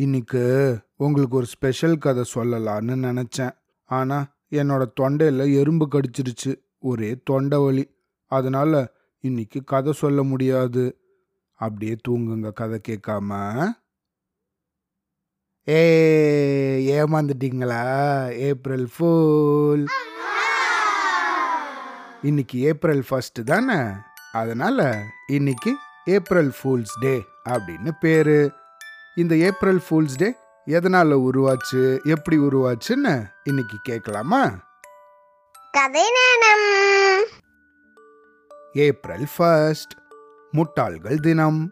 இன்னைக்கு உங்களுக்கு ஒரு ஸ்பெஷல் கதை சொல்லலான்னு நினச்சேன். ஆனால் என்னோட தொண்டையில் எறும்பு கடிச்சிருச்சு. ஒரே தொண்டை வலி. அதனால இன்னைக்கு கதை சொல்ல முடியாது. அப்படியே தூங்குங்க கதை கேட்காம. ஏ ஏமாந்துட்டீங்களா? April fool. இன்னைக்கு ஏப்ரல் ஃபஸ்ட்டு தானே? அதனால் இன்னைக்கு ஏப்ரல் ஃபூல்ஸ் டே அப்படின்னு பேர். இந்த ஏப்ரல் ஃபூல்ஸ் டே எதனால உருவாச்சு எப்படி உருவாச்சுன்னு இன்னைக்கு கேட்கலாமா? கதை நேரம் ஏப்ரல் ஃபர்ஸ்ட் முட்டாள்கள் தினம்.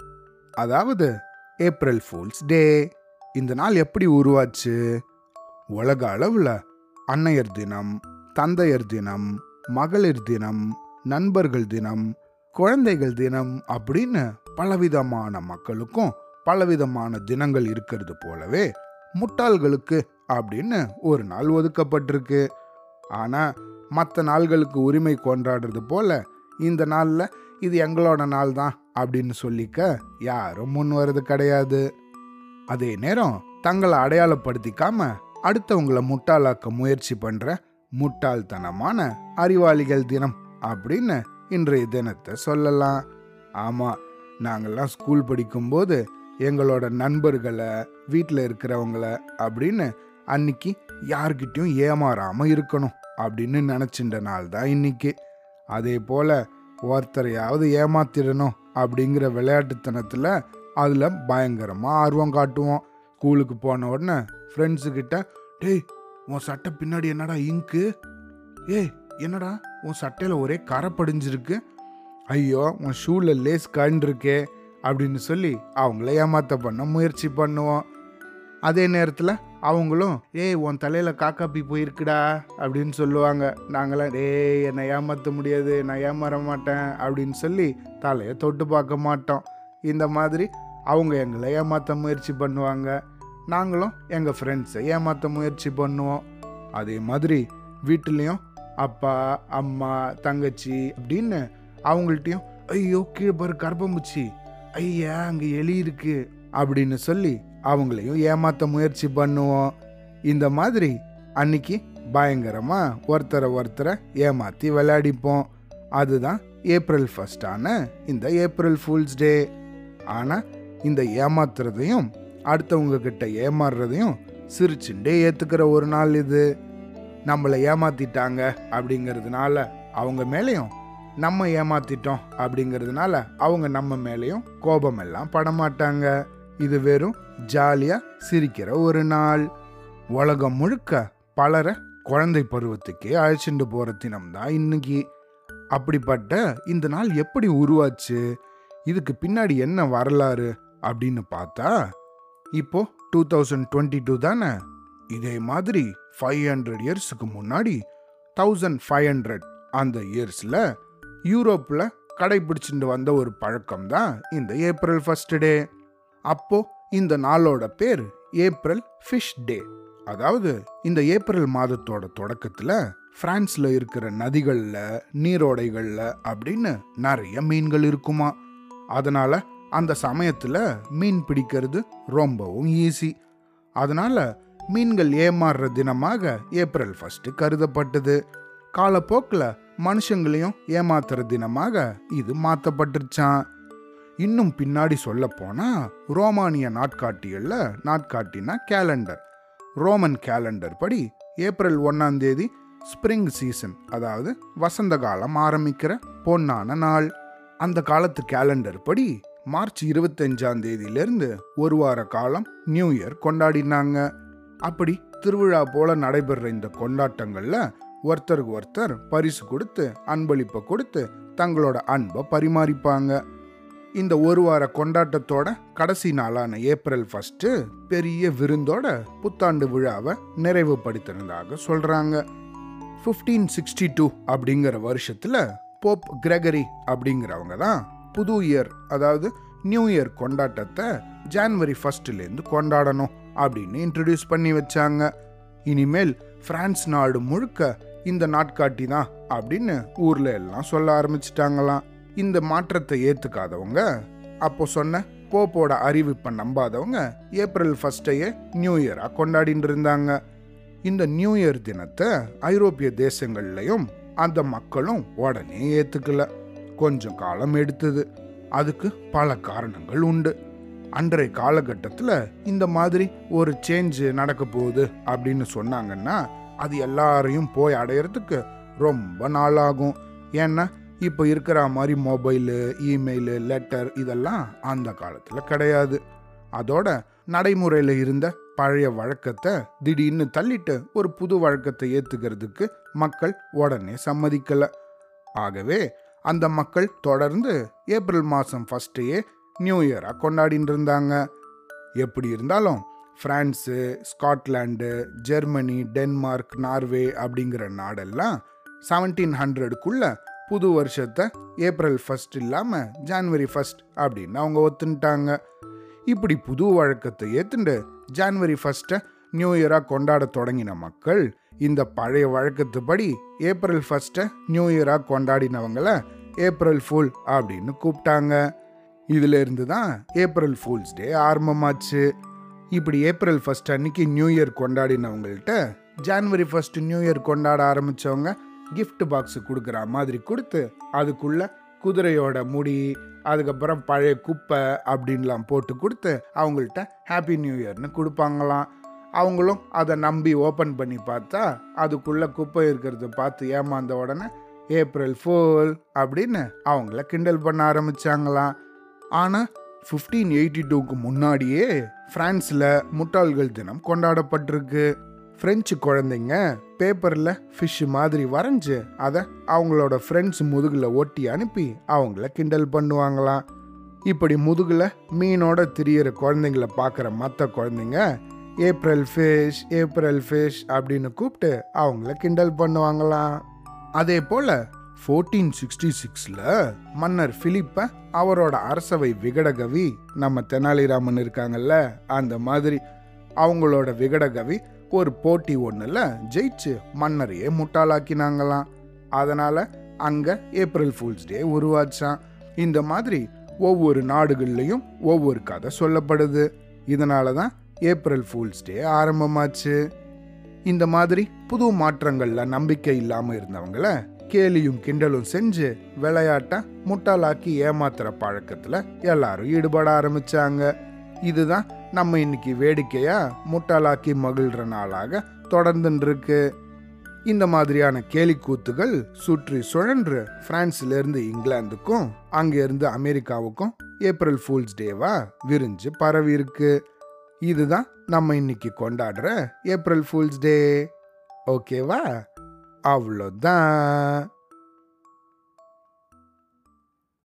அதாவது ஏப்ரல் ஃபூல்ஸ் டே. இந்த நாள் எப்படி உருவாச்சு? உலக அளவில் அன்னையர் தினம் தந்தையர் தினம் மகளிர் தினம் நண்பர்கள் தினம் குழந்தைகள் தினம் அப்படின்னு பலவிதமான மக்களுக்கும் பலவிதமான தினங்கள் இருக்கிறது போலவே முட்டாள்களுக்கு அப்படின்னு ஒரு நாள் ஒதுக்கப்பட்டிருக்கு. ஆனால் மற்ற நாள்களுக்கு உரிமை கொண்டாடுறது போல இந்த நாளில் இது எங்களோட நாள் தான் அப்படின்னு சொல்லிக்க யாரும் முன் வர்றது கிடையாது. அதே நேரம் தங்களை அடையாளப்படுத்திக்காம அடுத்தவங்கள முட்டாளாக்க முயற்சி பண்ற முட்டாள்தனமான அறிவாளிகள் தினம் அப்படின்னு இன்றைய தினத்தை சொல்லலாம். ஆமா நாங்கள்லாம் ஸ்கூல் படிக்கும்போது எங்களோட நண்பர்களை வீட்டில் இருக்கிறவங்கள அப்படின்னு அன்னைக்கு யார்கிட்டையும் ஏமாறாமல் இருக்கணும் அப்படின்னு நினச்சின்ற நாள் தான் இன்னைக்கு. அதே போல் ஒருத்தரையாவது ஏமாத்திடணும் அப்படிங்கிற விளையாட்டுத்தனத்தில் அதில் பயங்கரமாக ஆர்வம் காட்டுவோம். ஸ்கூலுக்கு போன உடனே ஃப்ரெண்ட்ஸுக்கிட்ட டேய் உன் சட்டை பின்னாடி என்னடா இங்கு ஏய் என்னடா? உன் சட்டையில் ஒரே கரை படிஞ்சிருக்கு ஐயோ உன் ஷூவில் லேஸ் கண்டிருக்கே அப்படின்னு சொல்லி அவங்கள ஏமாத்த பண்ண முயற்சி பண்ணுவோம். அதே நேரத்தில் அவங்களும் ஏய் உன் தலையில் காக்காப்பி போயிருக்குடா அப்படின்னு சொல்லுவாங்க. நாங்களாம் ஏய் என்னை ஏமாற்ற முடியாது நான் ஏமாற மாட்டேன் அப்படின்னு சொல்லி தலையை தொட்டு பார்க்க மாட்டோம். இந்த மாதிரி அவங்க எங்களை ஏமாற்ற முயற்சி பண்ணுவாங்க. நாங்களும் எங்கள் ஃப்ரெண்ட்ஸை ஏமாற்ற முயற்சி பண்ணுவோம். அதே மாதிரி வீட்டுலேயும் அப்பா அம்மா தங்கச்சி அப்படின்னு அவங்கள்ட்டையும் ஐயோ கீழே பாரு கர்ப்பம்பூச்சி ஐயா அங்கே எலி இருக்கு அப்படின்னு சொல்லி அவங்களையும் ஏமாத்த முயற்சி பண்ணுவோம். இந்த மாதிரி அன்னைக்கு பயங்கரமாக ஒருத்தரை ஒருத்தரை ஏமாற்றி விளையாடிப்போம். அதுதான் ஏப்ரல் ஃபஸ்ட்டான இந்த ஏப்ரல் ஃபூல்ஸ் டே ஆனால் இந்த ஏமாத்துறதையும் அடுத்தவங்க கிட்ட ஏமாறுறதையும் சிரிச்சுண்டே ஏற்றுக்கிற ஒரு நாள் இது. நம்மளை ஏமாத்திட்டாங்க அப்படிங்கிறதுனால அவங்க மேலேயும் நம்ம ஏமாத்திட்டோம் அப்படிங்கிறதுனால அவங்க நம்ம மேலேயும் கோபம் எல்லாம் படமாட்டாங்க. இது வெறும் ஜாலியா சிரிக்கிற ஒரு நாள். உலகம் முழுக்க பலரை குழந்தை பருவத்துக்கே அழைச்சிட்டு போற தினம் தான் இன்னைக்கு. அப்படிப்பட்ட இந்த நாள் எப்படி உருவாச்சு? இதுக்கு பின்னாடி என்ன வரலாறு அப்படின்னு பார்த்தா இப்போ டூ தௌசண்ட் டுவெண்ட்டி டூ தானே? இதே மாதிரி ஃபைவ் ஹண்ட்ரட் இயர்ஸுக்கு முன்னாடி தௌசண்ட் ஃபைவ் ஹண்ட்ரட் அந்த இயர்ஸில் யூரோப்பில் கடைபிடிச்சிட்டு வந்த ஒரு பழக்கம் தான் இந்த ஏப்ரல் ஃபர்ஸ்ட் டே அப்போ இந்த நாளோட பேர் ஏப்ரல் ஃபிஷ் டே அதாவது இந்த ஏப்ரல் மாதத்தோட தொடக்கத்தில் ஃப்ரான்ஸில் இருக்கிற நதிகளில் நீரோடைகளில் அப்படின்னு நிறைய மீன்கள் இருக்குமா. அதனால் அந்த சமயத்தில் மீன் பிடிக்கிறது ரொம்பவும் ஈஸி அதனால் மீன்கள் ஏமாறுற தினமாக ஏப்ரல் ஃபஸ்ட்டு கருதப்பட்டது. காலப்போக்கில் மனுஷங்களையும் ஏமாத்துற தினமாக இது மாற்றப்பட்டுருச்சான் இன்னும் பின்னாடி சொல்ல போனா ரோமானிய நாட்காட்டிகள்ல நாட்காட்டினா கேலண்டர் ரோமன் கேலண்டர் படி ஏப்ரல் ஒன்னாம் தேதி ஸ்ப்ரிங் சீசன் அதாவது வசந்த காலம் ஆரம்பிக்கிற பொன்னான நாள். அந்த காலத்து கேலண்டர் படி மார்ச் இருபத்தஞ்சாம் தேதியிலிருந்து ஒரு வார காலம் நியூ இயர் கொண்டாடினாங்க. அப்படி திருவிழா போல நடைபெற இந்த கொண்டாட்டங்கள்ல ஒருத்தருக்கு ஒருத்தர் பரிசு கொடுத்து அன்பளிப்பை கொடுத்து தங்களோட அன்பை பரிமாறிப்பாங்க. இந்த ஒரு வார கொண்டாட்டத்தோட கடைசி நாளான ஏப்ரல் ஃபஸ்ட்டு பெரிய விருந்தோட புத்தாண்டு விழாவை நிறைவுபடுத்தினதாக சொல்கிறாங்க ஃபிஃப்டீன் சிக்ஸ்டி டூ அப்படிங்கிற வருஷத்தில் போப் கிரெகரி அப்படிங்கிறவங்க தான் புது இயர் அதாவது நியூ இயர் கொண்டாட்டத்தை ஜான்வரி ஃபஸ்ட்டுலேருந்து கொண்டாடணும் அப்படின்னு இன்ட்ரடியூஸ் பண்ணி வச்சாங்க. இனிமேல் பிரான்ஸ் நாடு முழுக்க இந்த நாட்காட்டி தான் அப்படின்னு ஊர்ல எல்லாம் சொல்ல ஆரம்பிச்சிட்டாங்களாம். இந்த மாற்றத்தை ஏத்துக்காதவங்க அப்போ சொன்ன போப்போட அறிவிப்பை நம்பாதவங்க ஏப்ரல் ஃபர்ஸ்டையே நியூ இயராக கொண்டாடிட்டு இருந்தாங்க. இந்த நியூ இயர் தினத்தை ஐரோப்பிய தேசங்கள்லையும் அந்த மக்களும் உடனே ஏற்றுக்கல கொஞ்சம் காலம் எடுத்தது. அதுக்கு பல காரணங்கள் உண்டு. அன்றைய காலகட்டத்தில் இந்த மாதிரி ஒரு சேஞ்சு நடக்க போகுது அப்படின்னு சொன்னாங்கன்னா அது எல்லாரையும் போய் அடையறதுக்கு ரொம்ப நாளாகும். ஏன்னா இப்போ இருக்கிற மாதிரி மொபைலு இமெயிலு லெட்டர் இதெல்லாம் அந்த காலத்தில் கிடையாது. அதோட நடைமுறையில் இருந்த பழைய வழக்கத்தை திடீர்னு தள்ளிட்டு ஒரு புது வழக்கத்தை ஏற்றுக்கிறதுக்கு மக்கள் உடனே சம்மதிக்கல. ஆகவே அந்த மக்கள் தொடர்ந்து ஏப்ரல் மாதம் ஃபஸ்ட்டையே நியூ இயராக கொண்டாடிட்டு இருந்தாங்க எப்படி இருந்தாலும் France Scotland Germany Denmark Norway அப்படிங்கிற நாடெல்லாம் செவன்டீன் ஹண்ட்ரடுக்குள்ள புது வருஷத்தை ஏப்ரல் ஃபஸ்ட் இல்லாமல் ஜான்வரி ஃபர்ஸ்ட் அப்படின்னு அவங்க ஒத்துன்ட்டாங்க. இப்படி புது வழக்கத்தை ஏத்துண்டு ஜான்வரி ஃபர்ஸ்ட்டை நியூ இயராக கொண்டாட தொடங்கின மக்கள் இந்த பழைய வழக்கத்துப்படி ஏப்ரல் ஃபஸ்ட்டை நியூ இயராக கொண்டாடினவங்கள ஏப்ரல் ஃபுல் அப்படின்னு கூப்பிட்டாங்க. இதிலிருந்து தான் ஏப்ரல் ஃபூல்ஸ் டே ஆரம்பமாச்சு. இப்படி ஏப்ரல் ஃபஸ்ட் அன்னைக்கு நியூ இயர் கொண்டாடினவங்கள்ட்ட ஜான்வரி ஃபஸ்ட் நியூ இயர் கொண்டாட ஆரம்பித்தவங்க கிஃப்ட் பாக்ஸ் கொடுக்குற மாதிரி கொடுத்து அதுக்குள்ள குதிரையோட முடி அதுக்கப்புறம் பழைய குப்பை அப்படின்லாம் போட்டு கொடுத்து அவங்கள்ட்ட ஹாப்பி நியூ இயர்னு கொடுப்பாங்களாம். அவங்களும் அதை நம்பி ஓப்பன் பண்ணி பார்த்தா அதுக்குள்ள குப்பை இருக்கிறத பார்த்து ஏமாந்த உடனே ஏப்ரல் ஃபோல் அப்படின்னு அவங்கள கிண்டல் பண்ண ஆரம்பிச்சாங்களாம். ஆனால் ஃபிஃப்டீன் எயிட்டி டூக்கு முன்னாடியே ஃப்ரான்ஸில் முட்டாள்கள் தினம் கொண்டாடப்பட்டிருக்கு. ஃப்ரெஞ்சு குழந்தைங்க பேப்பரில் ஃபிஷ் மாதிரி வரைஞ்சி அதை அவங்களோட ஃப்ரெண்ட்ஸ் முதுகில் ஒட்டி அனுப்பி அவங்கள கிண்டல் பண்ணுவாங்களாம். இப்படி முதுகில் மீனோட திரியிற குழந்தைங்கள பார்க்குற மற்ற குழந்தைங்க ஏப்ரல் ஃபிஷ் ஏப்ரல் ஃபிஷ் அப்படின்னு கூப்பிட்டு அவங்கள கிண்டல் பண்ணுவாங்களாம். அதே போல் ஃபோர்டீன் சிக்ஸ்டி சிக்ஸில் மன்னர் பிலிப்பை அவரோட அரசவை விகடகவி நம்ம தெனாலிராமன் இருக்காங்கல்ல அந்த மாதிரி அவங்களோட விகடகவி ஒரு போட்டி ஒன்றில் ஜெயிச்சு மன்னரையே முட்டாளாக்கினாங்களாம். அதனால் அங்கே ஏப்ரல் ஃபூல்ஸ் டே உருவாச்சான் இந்த மாதிரி ஒவ்வொரு நாடுகள்லையும் ஒவ்வொரு கதை சொல்லப்படுது. இதனால தான் ஏப்ரல் ஃபூல்ஸ் டே ஆரம்பமாச்சு. இந்த மாதிரி புது மாற்றங்களில் நம்பிக்கை இல்லாமல் இருந்தவங்கள கேலியும் கிண்டலும் செஞ்சு விளையாட்ட முட்டாளாக்கி ஏமாத்துற பழக்கத்துல எல்லாரும் ஈடுபட ஆரம்பிச்சாங்க. இதுதான் நம்ம இன்னைக்கு வேடிக்கையா முட்டாளாக்கி மகிழ்ற நாளாக தொடர்ந்துருக்கு இந்த மாதிரியான கேலிக்கூத்துகள் சுற்றி சுழன்று பிரான்ஸ்ல இருந்து இங்கிலாந்துக்கும் அங்கிருந்து அமெரிக்காவுக்கும் ஏப்ரல் ஃபூல்ஸ் டேவா விரிஞ்சு பரவி இருக்கு. இதுதான் நம்ம இன்னைக்கு கொண்டாடுற ஏப்ரல் ஃபூல்ஸ் டே. ஓகேவா? அவ்வளோதான்